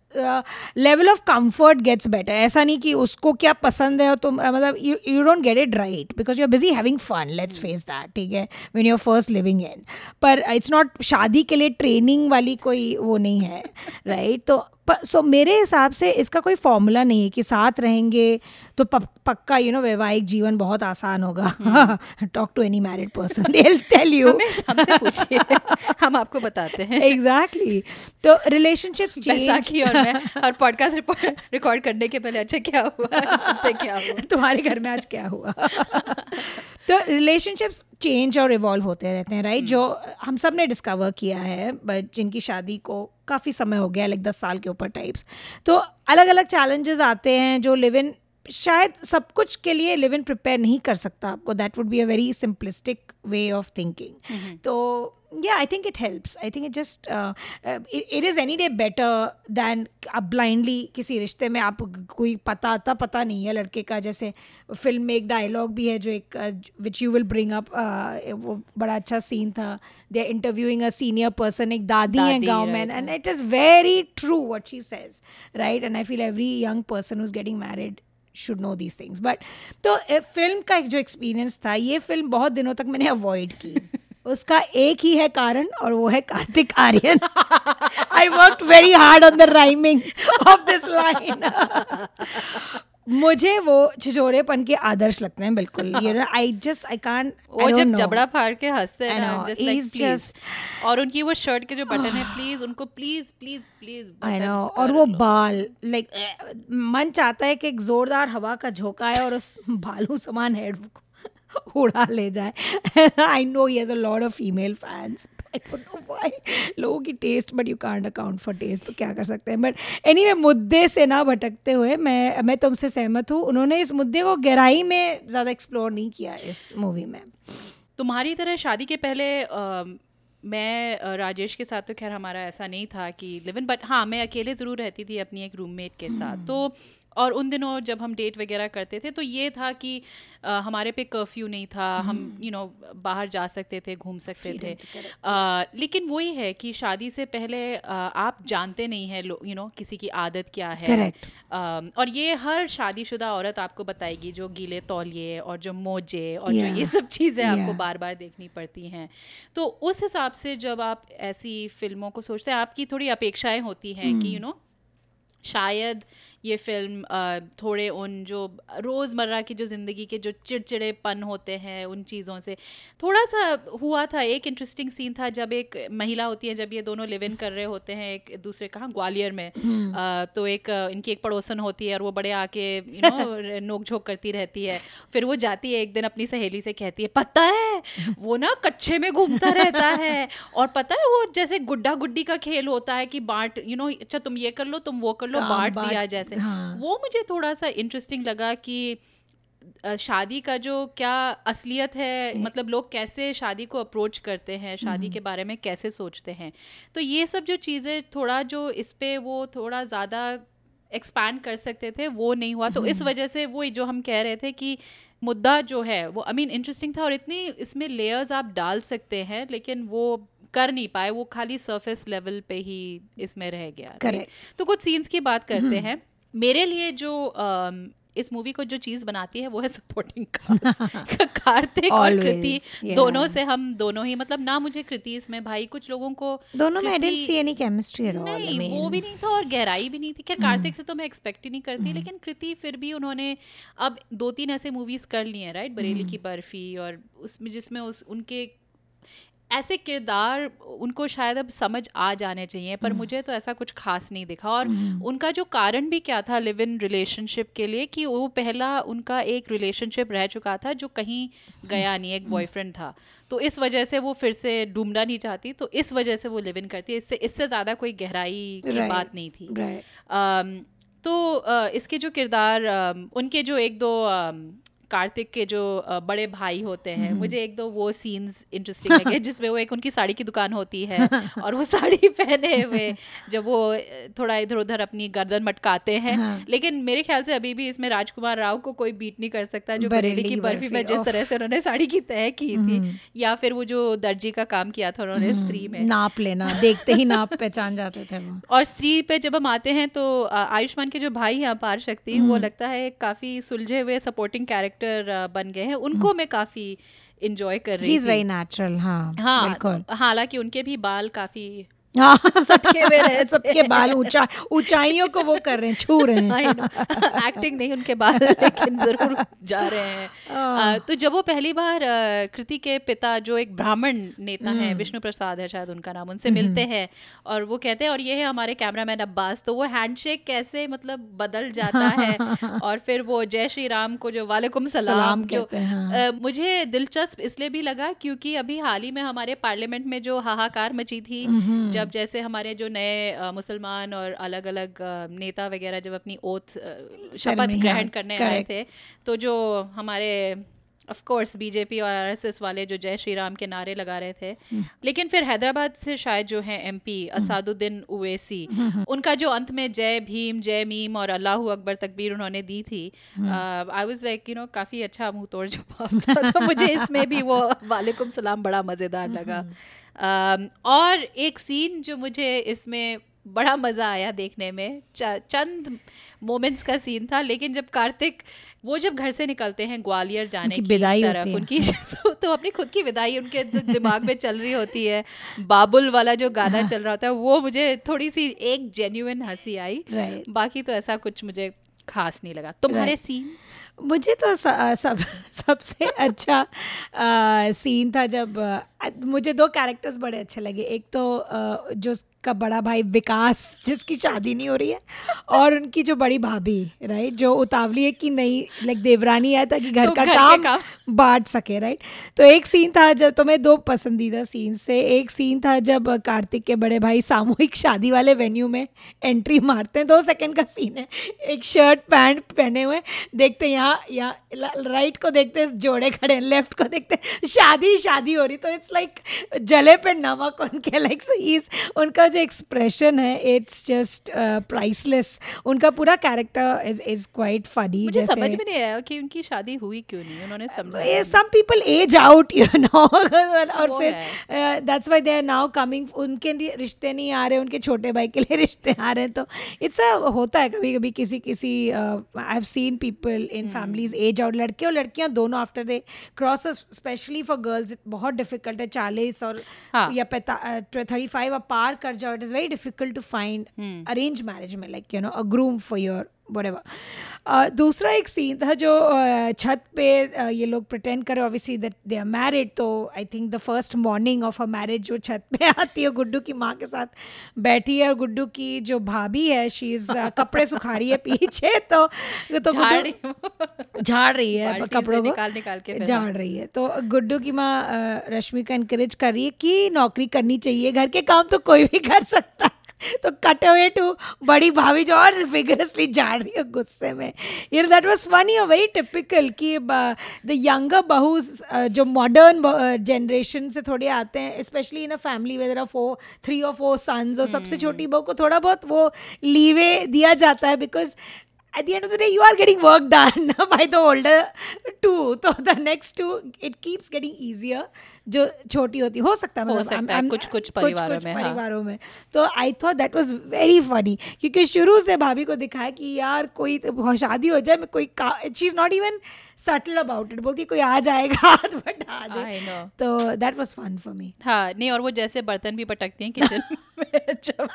B: level of comfort gets better ऐसा नहीं कि उसको क्या पसंद है और तुम मतलब you don't get it right because you are busy having fun let's face that ठीक है? When you are first living in पर इट्स नॉट शादी के लिए ट्रेनिंग वाली कोई वो नहीं है राइट तो सो मेरे हिसाब से इसका कोई फॉर्मूला नहीं है कि साथ रहेंगे तो पक्का यू नो वैवाहिक जीवन बहुत आसान होगा। Talk to any married person they tell you
A: हम आपको बताते हैं।
B: एग्जैक्टली तो रिलेशनशिप्स
A: चेंज और मैं और पॉडकास्ट रिकॉर्ड करने के पहले अच्छा क्या हुआ? क्या हुआ?
B: तुम्हारे घर में आज क्या हुआ? तो रिलेशनशिप्स चेंज और इवॉल्व होते रहते हैं राइट जो हम सबने डिस्कवर किया है जिनकी शादी को काफ़ी समय हो गया लाइक दस साल के ऊपर टाइप्स तो अलग अलग चैलेंजेस आते हैं जो लिव इन शायद सब कुछ के लिए लिव इन प्रिपेयर नहीं कर सकता आपको। That would be a very simplistic way of thinking तो yeah i think it helps. I think it just uh, uh, it, it is any day better than आप ब्लाइंडली किसी रिश्ते में आप कोई पता आता पता नहीं है लड़के का। जैसे फ़िल्म में एक डायलॉग भी है जो एक which you will bring up वो बड़ा अच्छा सीन था। They are interviewing a senior person एक दादी है गाँव में and it is very true what she says right and I feel every young person is getting married should know these things but तो फ़िल्म का एक जो एक्सपीरियंस था ये फ़िल्म बहुत दिनों तक मैंने अवॉइड की। उसका एक ही है कारण और वो है Kartik Aaryan. I work very hard on the rhyming of this line मुझे वो छिछोरेपन के आदर्श लगते हैं बिल्कुल। You know I just I can't
A: वो जब जबड़ा फाड़ के हँसते हैं ना जस्ट लाइक जस्ट और उनकी वो शर्ट के जो बटन है प्लीज़ उनको please please please
B: I know और वो बाल लाइक like, मन चाहता है कि एक जोरदार हवा का झोंका है और उस बालू समान हेड उड़ा ले जाए। I know he has a lot of female fans लोगों की taste but you can't account for taste तो क्या कर सकते हैं? बट एनी anyway, मुद्दे से ना भटकते हुए मैं मैं तुमसे सहमत हूँ। उन्होंने इस मुद्दे को गहराई में ज़्यादा एक्सप्लोर नहीं किया इस मूवी में।
A: तुम्हारी तरह शादी के पहले आ, मैं राजेश के साथ तो खैर हमारा ऐसा नहीं था कि लिवन बट हाँ मैं अकेले ज़रूर रहती थी अपनी एक रूममेट के साथ। hmm. तो और उन दिनों जब हम डेट वगैरह करते थे तो ये था कि आ, हमारे पे कर्फ्यू नहीं था हम यू हम्म। नो know, बाहर जा सकते थे घूम सकते थे आ, लेकिन वही है कि शादी से पहले आ, आप जानते नहीं हैं यू नो किसी की आदत क्या है आ, और ये हर शादीशुदा औरत आपको बताएगी जो गीले तौलिए और जो मोजे और yeah. जो ये सब चीज़ें yeah. आपको बार बार देखनी पड़ती हैं तो उस हिसाब से जब आप ऐसी फ़िल्मों को सोचते हैं आपकी थोड़ी अपेक्षाएँ होती हैं कि यू हम्म। नो शायद ये फ़िल्म थोड़े उन जो रोज़मर्रा की जो ज़िंदगी के जो चिड़चिड़ेपन होते हैं उन चीज़ों से। थोड़ा सा हुआ था एक इंटरेस्टिंग सीन था जब एक महिला होती है जब ये दोनों लिव इन कर रहे होते हैं एक दूसरे कहाँ ग्वालियर में। हम्म। तो एक इनकी एक पड़ोसन होती है और वो बड़े आके यू नो नोक झोंक करती रहती है। फिर वो जाती है एक दिन अपनी सहेली से कहती है पता है वो ना कच्छे में घूमता रहता है। और पता है वो जैसे गुड्डा गुड्डी का खेल होता है कि बांट यू नो अच्छा तुम ये कर लो तुम वो कर लो बांट दिया जैसे। से हाँ. वो मुझे थोड़ा सा इंटरेस्टिंग लगा कि शादी का जो क्या असलियत है मतलब लोग कैसे शादी को अप्रोच करते हैं शादी हम्म। के बारे में कैसे सोचते हैं तो ये सब जो चीज़ें थोड़ा जो इस पे वो थोड़ा ज़्यादा एक्सपैंड कर सकते थे वो नहीं हुआ तो इस हम्म। वजह से वो जो हम कह रहे थे कि मुद्दा जो है वो आई मीन इंटरेस्टिंग था और इतनी इसमें लेयर्स आप डाल सकते हैं लेकिन वो कर नहीं पाए वो खाली सरफेस लेवल पे ही इसमें रह गया तो कुछ सीन्स की बात करते हम्म। हैं मेरे लिए जो इस मूवी को जो चीज़ बनाती है वो है सपोर्टिंग कार्तिक और कृति yeah. दोनों से हम दोनों ही मतलब ना मुझे कृति इसमें भाई कुछ लोगों को
B: दोनों में I see any chemistry at all
A: नहीं वो भी नहीं था और गहराई भी नहीं थी खैर hmm. कार्तिक से तो मैं एक्सपेक्ट ही नहीं करती hmm. लेकिन कृति फिर भी उन्होंने अब दो तीन ऐसे मूवीज़ कर ली हैं राइट बरेली hmm. की बर्फ़ी और उसमें जिसमें उस उनके ऐसे किरदार उनको शायद अब समझ आ जाने चाहिए पर हम्म। मुझे तो ऐसा कुछ खास नहीं दिखा और हम्म। उनका जो कारण भी क्या था लिव इन रिलेशनशिप के लिए कि वो पहला उनका एक रिलेशनशिप रह चुका था जो कहीं गया नहीं एक बॉयफ्रेंड हम्म। था तो इस वजह से वो फिर से डूबना नहीं चाहती तो इस वजह से वो लिव इन करती है इससे इससे ज़्यादा कोई गहराई की बात नहीं थी तो इसके जो किरदार उनके जो एक दो कार्तिक के जो बड़े भाई होते हैं हम्म। मुझे एक दो वो सीन्स इंटरेस्टिंग लगे जिसमें वो एक उनकी साड़ी की दुकान होती है और वो साड़ी पहने हुए जब वो थोड़ा इधर उधर अपनी गर्दन मटकाते हैं हाँ। लेकिन मेरे ख्याल से अभी भी इसमें राजकुमार राव को कोई बीट नहीं कर सकता जो बरेली की बर्फ़ी में जिस तरह से उन्होंने साड़ी की तय की थी हम्म। या फिर वो जो दर्जी का काम किया था उन्होंने हम्म। स्त्री में
B: नाप लेना देखते ही नाप पहचान जाते थे
A: और स्त्री पे जब हम आते हैं तो आयुष्मान के जो भाई हैं अपार शक्ति वो लगता है काफ़ी सुलझे हुए सपोर्टिंग कैरेक्टर एक्टर बन गए हैं उनको हम्म। मैं काफ़ी इंजॉय कर रही
B: हूँ नेचुरल हाँ
A: हाँ हालाँकि उनके भी बाल काफ़ी
B: हाँ सटके हुए रहे सबके बाल ऊँचा ऊंचाइयों को वो कर रहे हैं छू रहे हैं
A: एक्टिंग नहीं उनके बाल लेकिन ज़रूर जा रहे हैं हाँ। तो जब वो पहली बार कृति के पिता जो एक ब्राह्मण नेता हैं हम्म। विष्णु प्रसाद है शायद उनका नाम उनसे हम्म। मिलते हैं और वो कहते हैं और ये है हमारे कैमरामैन अब्बास तो वो हैंडशेक कैसे मतलब बदल जाता है और फिर वो जय श्री राम को जो वालेकुम सलाम, जो हाँ। मुझे दिलचस्प इसलिए भी लगा क्योंकि अभी हाल ही में हमारे पार्लियामेंट में जो हाहाकार मची थी हम्म। जब जैसे हमारे जो नए मुसलमान और अलग अलग नेता वगैरह जब अपनी ओथ शपथ ग्रहण करने आए थे तो जो हमारे ऑफ़ कोर्स बीजेपी और आरएसएस वाले जो जय श्री राम के नारे लगा रहे थे हम्म। लेकिन फिर हैदराबाद से शायद जो है एमपी हम्म। असादुद्दीन उवैसी हम्म, उनका जो अंत में जय भीम जय मीम और अल्लाह अकबर तकबीर उन्होंने दी थी I was like you know काफ़ी अच्छा मुँह तोड़ जवाब था तो मुझे इसमें भी वो वालेकुम सलाम बड़ा मज़ेदार लगा। और एक सीन जो मुझे इसमें बड़ा मज़ा आया देखने में चंद मोमेंट्स का सीन था लेकिन जब कार्तिक वो जब घर से निकलते हैं ग्वालियर जाने की
B: विदाई
A: तरफ़ उनकी तो, तो अपनी खुद की विदाई उनके दिमाग में चल रही होती है। बाबुल वाला जो गाना हाँ। चल रहा होता है वो मुझे थोड़ी सी एक जेन्यून हँसी आई। बाकी तो ऐसा कुछ मुझे खास नहीं लगा। तुम्हारे सीन
B: मुझे तो सब सबसे अच्छा आ, सीन था जब मुझे दो कैरेक्टर्स बड़े अच्छे लगे। एक तो जो उसका बड़ा भाई विकास जिसकी शादी नहीं हो रही है और उनकी जो बड़ी भाभी राइट जो उतावली है कि नहीं लाइक देवरानी है ताकि घर तो का घर काम, काम। बांट सके राइट तो एक सीन था जब तो मैं दो पसंदीदा सीन से एक सीन था जब कार्तिक के बड़े भाई सामूहिक शादी वाले वेन्यू में एंट्री मारते हैं दो सेकेंड का सीन है। एक शर्ट पैंट पहने हुए देखते यहाँ यहाँ राइट को देखते जोड़े खड़े लेफ़्ट को देखते शादी शादी हो रही तो इट्स लाइक जले पे नमक उनके लाइक उनका जो एक्सप्रेशन है इट्स जस्ट प्राइसलेस उनका पूरा character is is quite funny
A: मुझे समझ में नहीं आया कि उनकी शादी हुई क्यों नहीं उन्होंने
B: समझा some people age out you know और फिर that's why they are now coming उनके लिए रिश्ते नहीं आ रहे उनके छोटे भाई के लिए रिश्ते आ रहे हैं। तो इट्स अ होता है कभी कभी किसी किसी I have seen people in families age out लड़के और लड़कियाँ दोनों after they cross specially for girls बहुत डिफ़िकल्ट है चालीस और हाँ. या थर्टी फाइव पार कर जाओ it is very difficult to find arrange marriage में like you know a groom for your whatever. Uh, दूसरा एक सीन था जो uh, छत पे uh, ये लोग प्रटेंड करे obviously that they are married तो I think the first morning of a marriage जो छत पे आती है गुड्डू की माँ के साथ बैठी है और गुड्डू की जो भाभी है शी इज़ uh, कपड़े सुखा रही है पीछे तो तो झाड़ रही है। कपड़ों को।
A: निकाल निकाल के
B: झाड़ रही है। तो गुड्डू की माँ रश्मि का इनकरेज कर रही है कि नौकरी करनी चाहिए घर के काम तो कोई भी कर सकता है तो कट अवे टू बड़ी भाभी जो और विगरसली जा रही है गुस्से में। ये दैट वाज फनी और वेरी टिपिकल कि द यंगर बहू जो मॉडर्न जनरेशन से थोड़े आते हैं specially in a family whether four three और फोर सन्स और सबसे hmm. छोटी बहू को थोड़ा बहुत वो लीवे दिया जाता है because at the end of the day you are getting work done by the older two. so the next two it keeps getting easier. जो छोटी होती हो सकता है मतलब
A: है, कुछ कुछ परिवारों
B: कुछ
A: में, हाँ।
B: परिवारों में। तो I thought that was very funny क्योंकि शुरू से भाभी को दिखाया कि यार कोई तो शादी हो जाए मैं कोई she is not even subtle about it बोलती कोई आ जाएगा हाथ बटा दे। तो that was fun for me
A: हाँ नहीं और वो जैसे बर्तन भी पटकती हैं किचन में जब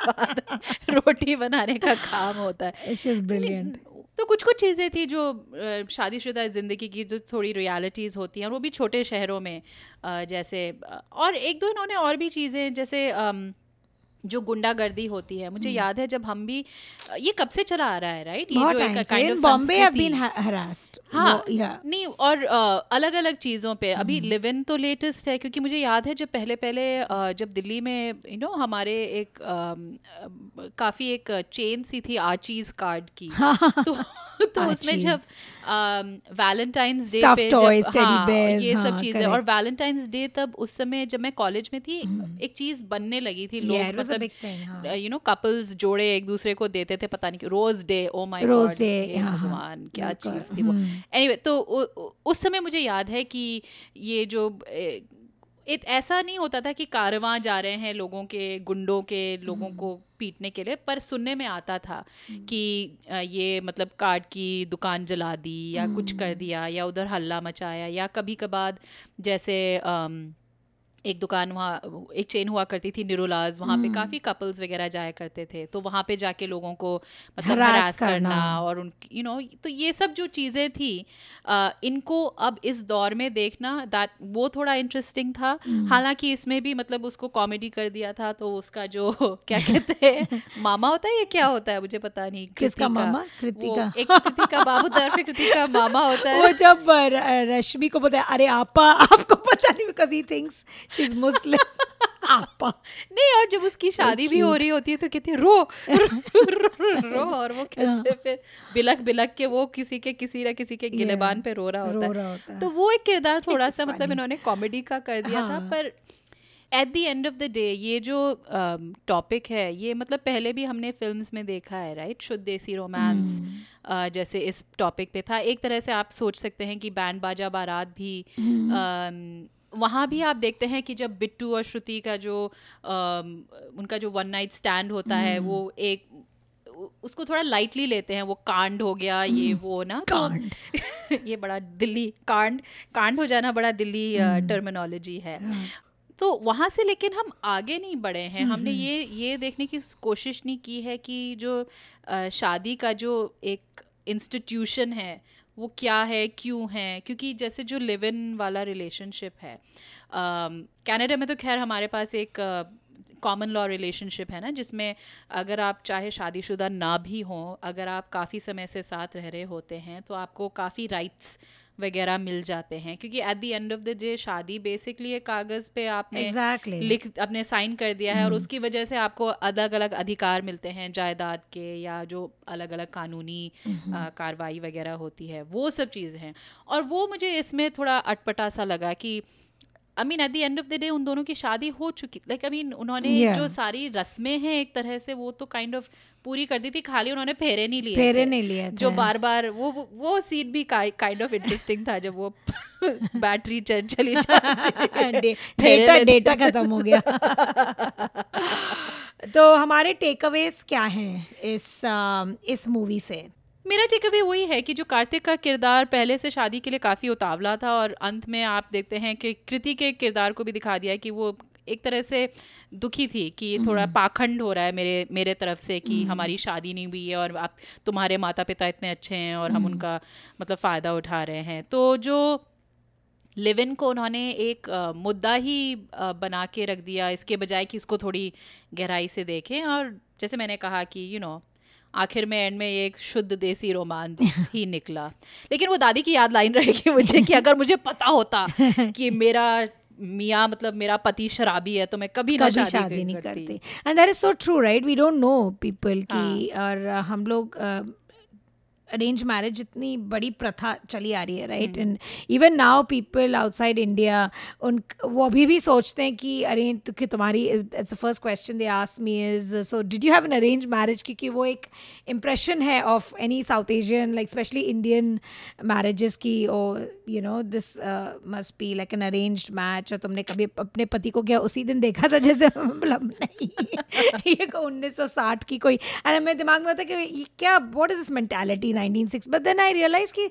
A: रोटी बनाने का काम होता है।
B: शी वाज ब्रिलियंट
A: तो कुछ कुछ चीज़ें थी जो शादीशुदा ज़िंदगी की जो थोड़ी रियलिटीज़ होती हैं, वो भी छोटे शहरों में जैसे और एक दो इन्होंने और भी चीज़ें जैसे जो गुंडागर्दी होती है। मुझे याद है जब हम भी ये कब से चला आ रहा है राइट ये जो एक kind
B: of Bombay
A: have
B: been harassed
A: हाँ
B: या
A: नहीं और अलग अलग चीज़ों पे। अभी लिव इन तो लेटेस्ट है क्योंकि मुझे याद है जब पहले पहले जब दिल्ली में यू नो हमारे एक काफ़ी एक चेन सी थी आचीज कार्ड की। तो तो उसमें जब वैलेंटाइंस डे पे
B: toys,
A: जब हाँ,
B: bears,
A: ये सब
B: हाँ,
A: चीज़ें और. वैलेंटाइंस डे तब उस समय जब मैं कॉलेज में थी एक चीज़ बनने लगी थी लोग मतलब. यू नो कपल्स जोड़े एक दूसरे को देते थे पता नहीं रोज डे ओ माय
B: हाँ, हाँ.
A: भगवान क्या चीज़ थी वो एनीवे तो उ- उ- उस समय मुझे याद है कि ये जो एक ऐसा नहीं होता था कि कारवां जा रहे हैं लोगों के गुंडों के लोगों को पीटने के लिए पर सुनने में आता था कि ये मतलब कार्ड की दुकान जला दी या कुछ कर दिया या उधर हल्ला मचाया या कभी कभार जैसे अम, एक दुकान वहाँ एक चेन हुआ करती थी निरोलाज वहाँ पे काफ़ी कपल्स वगैरह जाया करते थे तो वहाँ पे जाके लोगों को मतलब
B: Harass
A: हरास करना
B: करना।
A: और उन यू नो तो ये सब जो चीज़ें थी अ, इनको अब इस दौर में देखना दैट वो थोड़ा इंटरेस्टिंग था हालाँकि इसमें भी मतलब उसको कॉमेडी कर दिया था तो उसका जो क्या कहते हैं मामा होता है या क्या होता है मुझे पता नहीं
B: किसका मामा? कृतिका।
A: एक कृतिका बाबू होता है कृतिका मामा होता है
B: वो जब रश्मि को बोलता है अरे आपा आपको पता नहीं बिकॉज़ ही थिंक्स मुस्लिम। आपा।
A: नहीं और जब उसकी शादी भी हो रही होती है तो कहती है रो रो, रो और वो कैसे फिर बिलक बिलक के वो किसी के किसी ना किसी के गिलेबान पे रो रहा
B: रो
A: होता है।
B: है।
A: तो वो एक किरदार थोड़ा सा मतलब इन्होंने कॉमेडी का कर दिया था
B: हाँ।
A: पर at the end of the day ये जो टॉपिक है ये मतलब पहले भी हमने फिल्म्स में देखा है राइट शुद्ध देसी रोमांस जैसे इस टॉपिक पे था। एक तरह से आप सोच सकते हैं कि बैंड बाजा बारात भी अम, वहाँ भी आप देखते हैं कि जब बिट्टू और श्रुति का जो अम, उनका जो वन नाइट स्टैंड होता है वो एक उसको थोड़ा लाइटली लेते हैं वो कांड हो गया ये वो ना कांड। तो ये बड़ा दिल्ली कांड कांड हो जाना बड़ा दिल्ली टर्मिनोलॉजी है। तो वहाँ से लेकिन हम आगे नहीं बढ़े हैं हमने ये ये देखने की कोशिश नहीं की है कि जो शादी का जो एक इंस्टीट्यूशन है वो क्या है, क्यों है? क्योंकि जैसे जो लिव इन वाला रिलेशनशिप है कनाडा में तो खैर हमारे पास एक कॉमन लॉ रिलेशनशिप है ना, जिसमें अगर आप चाहे शादीशुदा ना भी हों, अगर आप काफ़ी समय से साथ रह रहे होते हैं तो आपको काफ़ी राइट्स वगैरह मिल जाते हैं क्योंकि at the end of the day शादी बेसिकली एक कागज़ पे आपने
B: Exactly.
A: लिख अपने साइन कर दिया है और उसकी वजह से आपको अलग अलग अधिकार मिलते हैं जायदाद के या जो अलग अलग कानूनी hmm. कार्रवाई वगैरह होती है वो सब चीज़ें हैं और वो मुझे इसमें थोड़ा अटपटा सा लगा कि I mean at the end of the day उन दोनों की शादी हो चुकी लाइक आई मीन उन्होंने
B: Yeah.
A: जो सारी रस्में हैं एक तरह से वो तो काइंड kind ऑफ़ of पूरी कर दी थी खाली उन्होंने फेरे नहीं लिए
B: फेरे नहीं लिए
A: जो बार बार वो वो सीन भी काइंड ऑफ़ इंटरेस्टिंग था जब वो बैटरी चल चली
B: डेटा डेटा खत्म हो गया। तो हमारे टेक अवेज क्या हैं इस इस मूवी से?
A: मेरा टेक अवे वही है कि जो कार्तिक का किरदार पहले से शादी के लिए काफ़ी उतावला था और अंत में आप देखते हैं कि कृति के किरदार को भी दिखा दिया है कि वो एक तरह से दुखी थी कि थोड़ा पाखंड हो रहा है मेरे मेरे तरफ़ से कि हमारी शादी नहीं हुई है और आप तुम्हारे माता पिता इतने अच्छे हैं और हम उनका मतलब फ़ायदा उठा रहे हैं। तो जो लिव इन को उन्होंने एक अ, मुद्दा ही अ, बना के रख दिया इसके बजाय कि इसको थोड़ी गहराई से देखें और जैसे मैंने कहा कि यू you नो know, आखिर में एंड में ये एक शुद्ध देसी रोमांस ही निकला। लेकिन वो दादी की याद लाइन रहेगी मुझे कि अगर मुझे पता होता कि मेरा मियाँ मतलब मेरा पति शराबी है तो मैं कभी
B: कभी
A: ना
B: शादी नहीं करती। And that is so true right we don't know people की और uh, हम लोग अरेंज मैरिज इतनी बड़ी प्रथा चली आ रही है right and even now people outside India उन वो अभी भी सोचते हैं कि अरेंज तो कि तुम्हारी it's first question they ask me is so did you have an arrange marriage क्योंकि वो एक इम्प्रेशन है of any South Asian like specially Indian marriages की ओ you know this must be like an arrange match और तुमने कभी अपने पति को क्या उसी दिन देखा था जैसे मतलब नहीं। ये उन्नीस सौ साठ की कोई अरे मेरे दिमाग में होता कि क्या what is this mentality 1996 but then I realise कि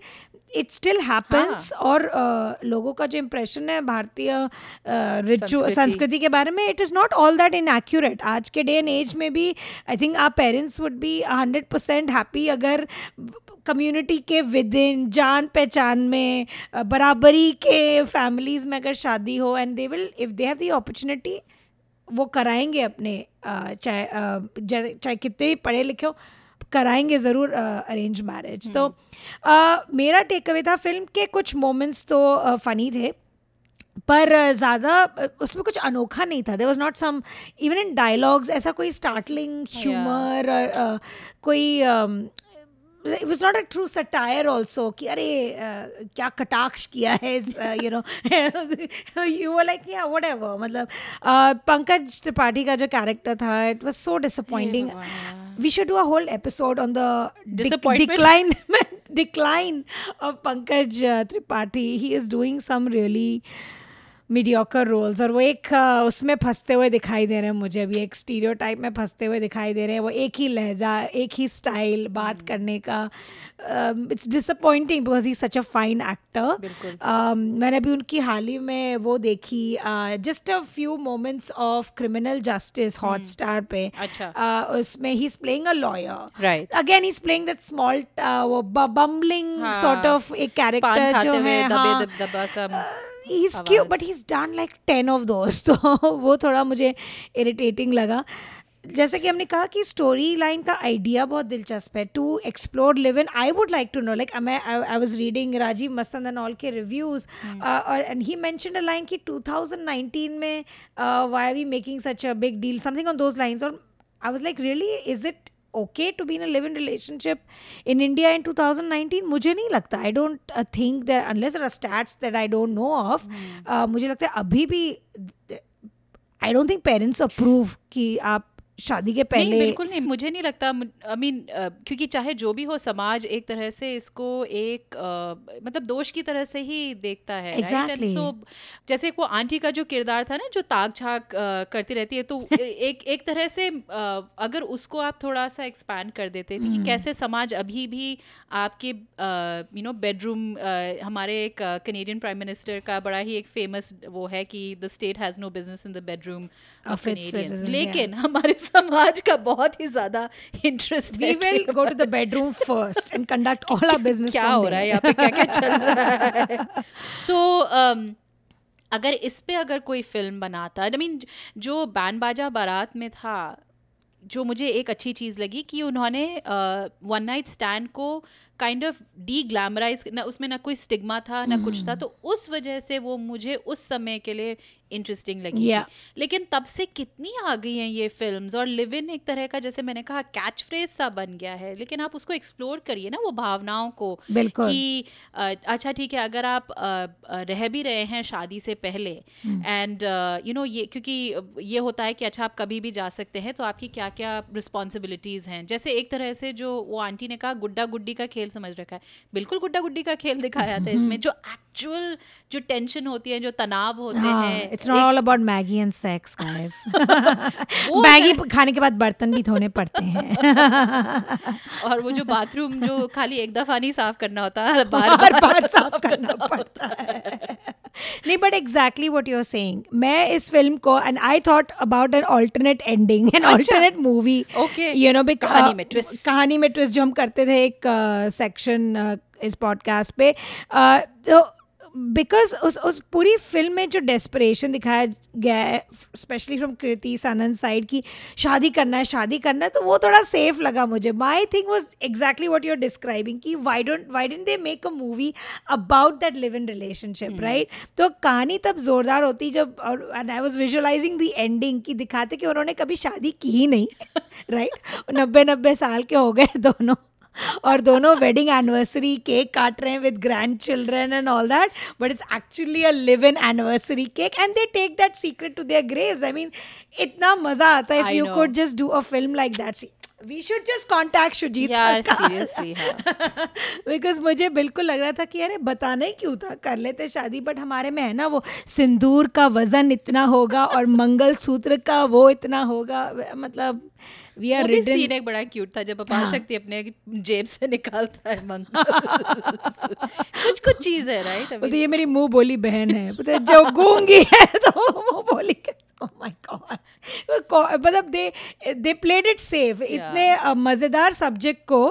B: इट स्टिल हैपेंस और uh, लोगों का जो इम्प्रेशन है भारतीय रिचु संस्कृति। के बारे में it is not all that in accurate आज के डे एंड एज में भी I think our parents would be hundred percent happy अगर कम्युनिटी के विद इन जान पहचान में बराबरी के फैमिलीज़ में अगर शादी हो and they will if they have the opportunity वो कराएँगे अपने चाहे चाहे कितने भी पढ़े लिखे हो। कराएँगे ज़रूर अरेंज मैरिज तो uh, मेरा टेक अवे था फ़िल्म के कुछ मोमेंट्स तो फ़नी थे पर ज़्यादा उसमें कुछ अनोखा नहीं था. There was not some even in dialogues ऐसा कोई स्टार्टलिंग ह्यूमर और कोई it was not a true satire also कि अरे uh, क्या कटाक्ष किया है यू नो यू वो लाइक या वट एवर मतलब पंकज त्रिपाठी का जो कैरेक्टर था it was so disappointing we should do a whole episode on the decline decline of Pankaj uh, Tripathi. He is doing some really mediocre roles और वो एक उसमें फंसते हुए दिखाई दे रहे हैं मुझे भी एक स्टीरियो टाइप में फंसते हुए दिखाई दे रहे हैं। वो एक ही लहजा एक ही स्टाइल बात hmm. करने का it's disappointing because he such a fine actor मैंने अभी उनकी हाल ही में वो देखी just a few moments of Criminal Justice Hotstar पे।
A: अच्छा।
B: uh, उसमें he is playing a lawyer
A: right
B: again he is playing that small वो बम्बलिंग सॉर्ट ऑफ़ एक कैरेक्टर जो है हाँ, he's cute but he's done like 10 of those. तो वो थोड़ा मुझे इरिटेटिंग लगा। जैसे कि हमने कहा कि स्टोरी लाइन का आइडिया बहुत दिलचस्प है। To explore live in I would like to know like मैं I was reading Rajeev Masand and all के रिव्यूज़ और and he mention a line कि 2019 में why are we making such a big deal something on those lines और I was like really is it okay to be in a live-in relationship in India in 2019 मुझे नहीं लगता I don't uh, think that unless there are stats that I don't know of hmm. uh, मुझे लगता है अभी भी I don't think parents approve कि आप शादी के पहले
A: नहीं, बिल्कुल नहीं मुझे नहीं लगता आई मीन क्योंकि चाहे जो भी हो समाज एक तरह से इसको एक uh, मतलब दोष की तरह से ही देखता है
B: exactly.
A: so, जैसे वो आंटी का जो किरदार था ना जो ताक झाक करती रहती है तो एक एक तरह से uh, अगर उसको आप थोड़ा सा एक्सपैंड कर देते कि hmm. कैसे समाज अभी भी आपके यू नो बेडरूम हमारे एक कनेडियन प्राइम मिनिस्टर का बड़ा ही एक फ़ेमस वो है कि the state has no business in the bedroom of लेकिन हमारे समाज का बहुत ही ज़्यादा interest
B: we will go to the bedroom first and conduct all our business
A: क्या हो रहा है यहाँ पे? क्या क्या चल रहा है? तो um, अगर इस पे अगर कोई फ़िल्म बनाता आई मीन जो बैंड बाजा बारात में था जो मुझे एक अच्छी चीज़ लगी कि उन्होंने वन नाइट स्टैंड को काइंड ऑफ़ डी ग्लैमराइज ना उसमें ना कोई स्टिग्मा था ना कुछ था hmm. तो उस वजह से वो मुझे उस समय के लिए इंटरेस्टिंग लगी
B: yeah.
A: लेकिन तब से कितनी आ गई हैं ये फिल्म्स और लिव इन एक तरह का जैसे मैंने कहा कैच फ्रेज सा बन गया है। लेकिन आप उसको एक्सप्लोर करिए ना वो भावनाओं को बिल्कुल। कि अच्छा ठीक है अगर आप रह भी रहे हैं शादी से पहले एंड यू नो ये क्योंकि ये होता है कि अच्छा आप कभी भी जा सकते हैं तो आपकी क्या क्या रिस्पॉन्सिबिलिटीज़ हैं? जैसे एक तरह से जो वो आंटी ने कहा गुड्डा गुड्डी का खेल समझ रखा है। बिल्कुल गुड्डा गुड्डी का खेल दिखाया था इसमें। जो एक्चुअल जो टेंशन होती है जो तनाव होते हाँ, हैं
B: it's not all about Maggi and sex guys Maggi खाने के बाद बर्तन भी धोने पड़ते हैं।
A: और वो जो बाथरूम जो खाली एक दफ़ा नहीं साफ़ करना होता है बार बार बार साफ़ करना पड़ता है।
B: नहीं but exactly what you're saying मैं इस फ़िल्म को and I thought about an alternate ending an alternate movie you know
A: कहानी में ट्विस्ट
B: कहानी में ट्विस्ट जो हम करते थे एक सेक्शन uh, uh, इस पॉडकास्ट पे। Uh, तो बिकॉज़ उस उस पूरी फ़िल्म में जो डेस्परेशन दिखाया गया है specially from Kriti Sanon side की शादी करना है शादी करना है तो वो थोड़ा सेफ़ लगा मुझे। My think was exactly what you're describing कि why don't why didn't they make a movie about that live in relationship right तो कहानी तब जोरदार होती जब और and I was visualising the ending की दिखाते कि उन्होंने कभी शादी की ही नहीं राइट नब्बे नब्बे साल के हो गए दोनों। और दोनों वेडिंग एनिवर्सरी केक काट रहे हैं with grandchildren and all that but it's actually a live in anniversary cake and they take that secret to their graves I mean इतना मज़ा आता है if you could just do a film like that see we should just contact Shoojit because मुझे बिल्कुल लग रहा था कि अरे बताना ही क्यों था? कर लेते शादी बट हमारे में है ना वो सिंदूर का वज़न इतना होगा और मंगल सूत्र का वो इतना होगा मतलब
A: वी आर रिटन सीन एक बड़ा क्यूट था जब अपार हाँ. शक्ति अपने जेब से निकालता है मंगल कुछ कुछ चीज़ है राइट?
B: ये मेरी मुँह बोली बहन है पता जो गूँगी है तो मुँह बोली oh my god. मतलब they they played it safe इतने मज़ेदार सब्जेक्ट को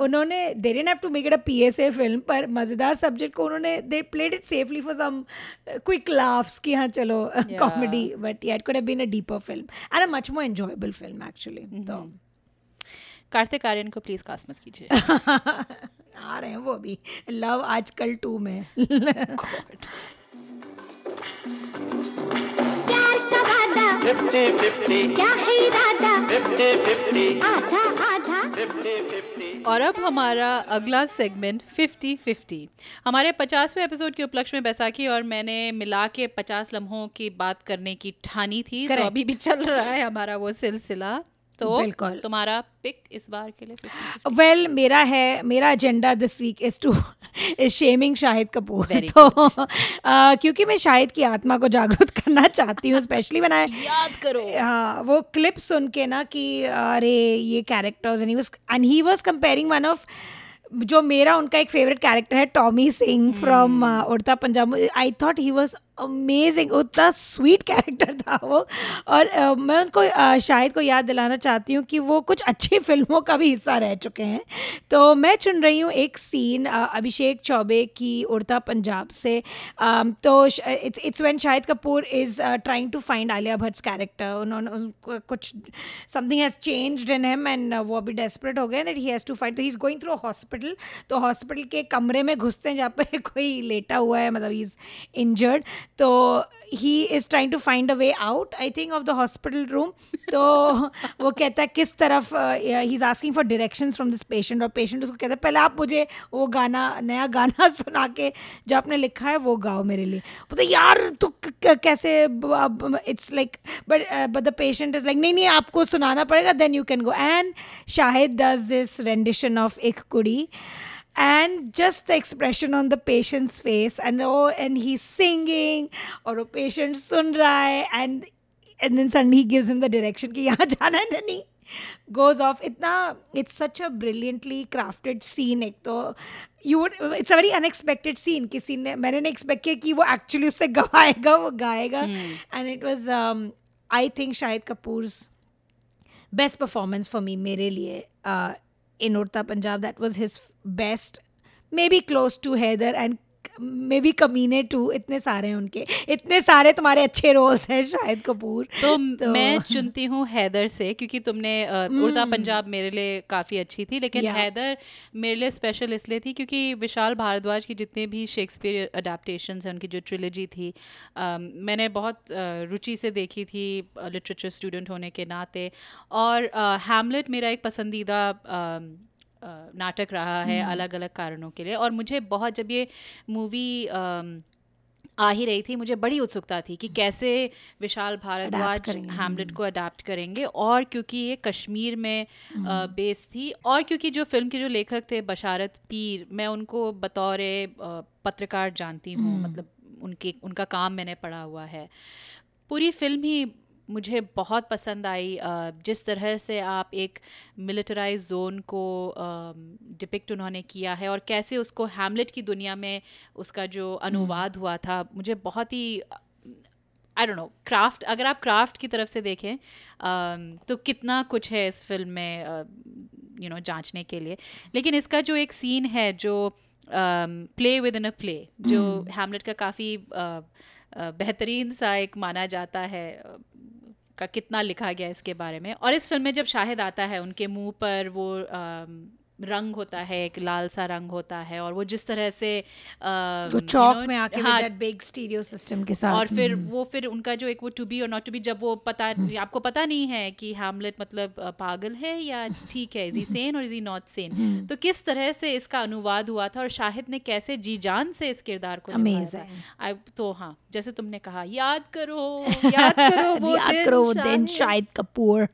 B: उन्होंने they didn't have to make it a PSA film पर मज़ेदार सब्जेक्ट को उन्होंने they played it safely for some quick laughs कि हाँ चलो comedy but yeah it could have been a deeper film and a much more enjoyable film actually तो
A: कार्तिक आर्यन को please cast मत कीजिए।
B: आ रहे हैं वो भी। लव आजकल टू में।
A: Fifty fifty. क्या है इरादा फिफ्टी फिफ्टी। आधा आधा। Fifty fifty. और अब हमारा अगला सेगमेंट फिफ्टी फिफ्टी हमारे पचासवें एपिसोड के उपलक्ष्य में बैसाखी और मैंने मिला के पचास लम्हों की बात करने की ठानी थी तो अभी भी चल रहा है हमारा वो सिलसिला। तो बिल्कुल। तुम्हारा पिक इस बार के लिए
B: वेल well, मेरा है मेरा agenda this week is to is shaming Shahid Kapoor. Very तो uh, क्योंकि मैं शाहिद की आत्मा को जागरूक करना चाहती हूँ स्पेशली बनाए
A: याद करो।
B: हाँ वो क्लिप सुन के ना कि अरे ये characters and he was and he was comparing one of जो मेरा उनका एक फेवरेट कैरेक्टर है Tommy Singh from Udta Punjab. I thought he was amazing उतना स्वीट कैरेक्टर था वो। और uh, मैं उनको uh, शाहिद को याद दिलाना चाहती हूँ कि वो कुछ अच्छी फ़िल्मों का भी हिस्सा रह चुके हैं। तो मैं चुन रही हूँ एक सीन uh, अभिषेक चौबे की उड़ता पंजाब से। um, तो it's it's when Shahid Kapoor is trying to find Alia Bhatt character उन्होंने कुछ something has changed in him and वो अभी डेस्परेट हो गए that he has to find तो he is going through hospital तो हॉस्पिटल के कमरे में घुसते हैं जहाँ पे कोई लेटा हुआ है मतलब ही इज़ इंजर्ड तो he is trying to find a way out I think of the hospital room तो वो कहता है किस तरफ़ he is asking for directions from this patient और पेशेंट उसको कहता है पहले आप मुझे वो गाना नया गाना सुना के जो आपने लिखा है वो गाओ मेरे लिए. बोलते यार तो कैसे it's like but but the patient is like नहीं नहीं आपको सुनाना पड़ेगा then you can go and Shahid does this rendition of एक कुड़ी and just the expression on the patient's face and oh and he's singing or a patient sun raha and and then suddenly he gives him the direction ki yahan jana hai nahi goes off itna it's such a brilliantly crafted scene ek to you would it's a very unexpected scene किसी ने मैंने नहीं expect किया कि वो actually उससे गवाएगा वो गाएगा and it was I think Shahid Kapoor's best performance for me मेरे लिए uh, in Urta Punjab. That was his best, maybe close to Heather and maybe Kaminey too इतने सारे हैं उनके। इतने सारे तुम्हारे अच्छे रोल्स हैं शायद कपूर।
A: तो, तो मैं चुनती हूँ हैदर से क्योंकि तुमने उड़ता hmm. पंजाब मेरे लिए काफ़ी अच्छी थी लेकिन हैदर मेरे लिए स्पेशल इसलिए थी क्योंकि विशाल भारद्वाज की जितने भी शेक्सपियर अडाप्टेशन हैं उनकी जो ट्रिलॉजी थी आ, मैंने बहुत रुचि से देखी थी लिटरेचर स्टूडेंट होने के नाते। और हैमलेट मेरा एक पसंदीदा नाटक रहा है हम्म। अलग अलग कारणों के लिए और मुझे बहुत जब ये मूवी आ ही रही थी मुझे बड़ी उत्सुकता थी कि कैसे विशाल भारद्वाज हैमलेट को अडाप्ट करेंगे और क्योंकि ये कश्मीर में बेस हम्म। थी और क्योंकि जो फ़िल्म के जो लेखक थे बशारत पीर मैं उनको बतौर पत्रकार जानती हूँ हम्म। मतलब उनके उनका काम मैंने पढ़ा हुआ है पूरी फ़िल्म ही मुझे बहुत पसंद आई जिस तरह से आप एक मिलिटराइज जोन को डिपिक्ट उन्होंने किया है और कैसे उसको हैमलेट की दुनिया में उसका जो अनुवाद हुआ था मुझे बहुत ही आई डोंट नो क्राफ्ट अगर आप क्राफ्ट की तरफ़ से देखें तो कितना कुछ है इस फ़िल्म में यू नो जांचने के लिए। लेकिन इसका जो एक सीन है जो play within a play जो हैमलेट का काफ़ी बेहतरीन सा एक माना जाता है का कितना लिखा गया इसके बारे में। और इस फ़िल्म में जब शाहिद आता है, उनके मुँह पर वो रंग होता है एक लाल सा रंग होता है और वो जिस तरह से
B: वो चौक में आके हाँ, बिग स्टीरियो सिस्टम के साथ
A: और फिर हम्म। वो फिर उनका जो एक वो टू बी और नॉट टू बी जब वो पता आपको पता नहीं है कि हैमलेट मतलब पागल है या ठीक है इज़ ही सेन और इज़ ही नॉट सेन तो किस तरह से इसका अनुवाद हुआ था और शाहिद ने कैसे जी जान से इस किरदार को
B: अमेजिंग
A: तो हाँ जैसे तुमने कहा याद करो याद करो वो
B: याद करो वो दिन शाहिद कपूर।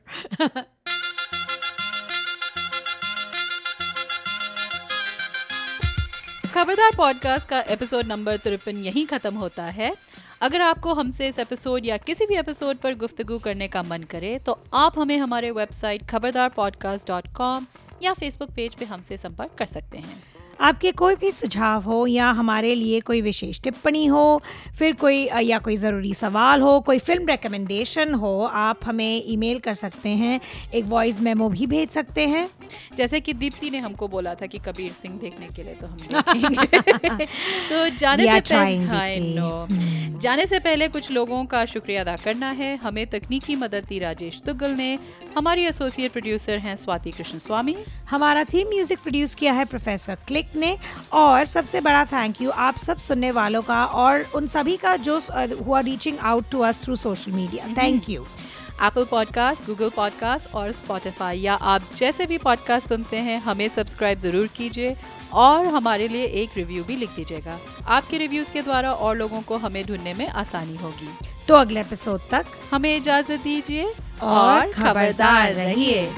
A: खबरदार पॉडकास्ट का एपिसोड नंबर तिरपन यहीं ख़त्म होता है। अगर आपको हमसे इस एपिसोड या किसी भी एपिसोड पर गुफ्तगु करने का मन करे तो आप हमें हमारे website Khabardar podcast dot com या फेसबुक पेज पे हमसे संपर्क कर सकते हैं।
B: आपके कोई भी सुझाव हो या हमारे लिए कोई विशेष टिप्पणी हो फिर कोई या कोई ज़रूरी सवाल हो कोई फ़िल्म रिकमेंडेशन हो आप हमें ईमेल कर सकते हैं एक वॉइस मेमो भी भेज सकते हैं।
A: जैसे कि दीप्ति ने हमको बोला था कि कबीर सिंह देखने के लिए तो हम तो जाने से पहले हम्म। जाने से पहले कुछ लोगों का शुक्रिया अदा करना है। हमें तकनीकी मदद दी राजेश तुगल ने। हमारी एसोसिएट प्रोड्यूसर हैं स्वाति कृष्ण स्वामी
B: हमारा थीम म्यूज़िक प्रोड्यूस किया है प्रोफेसर क्लिक ने और सबसे बड़ा थैंक यू आप सब सुनने वालों का और उन सभी का जो हुआ reaching out to us through social media thank you
A: Apple podcast Google podcast और स्पॉटिफाई या आप जैसे भी पॉडकास्ट सुनते हैं हमें सब्सक्राइब ज़रूर कीजिए और हमारे लिए एक रिव्यू भी लिख दीजिएगा। आपके रिव्यूज़ के द्वारा और लोगों को हमें ढूँढने में आसानी होगी।
B: तो अगले एपिसोड तक
A: हमें इजाज़त दीजिए और खबरदार रहिए।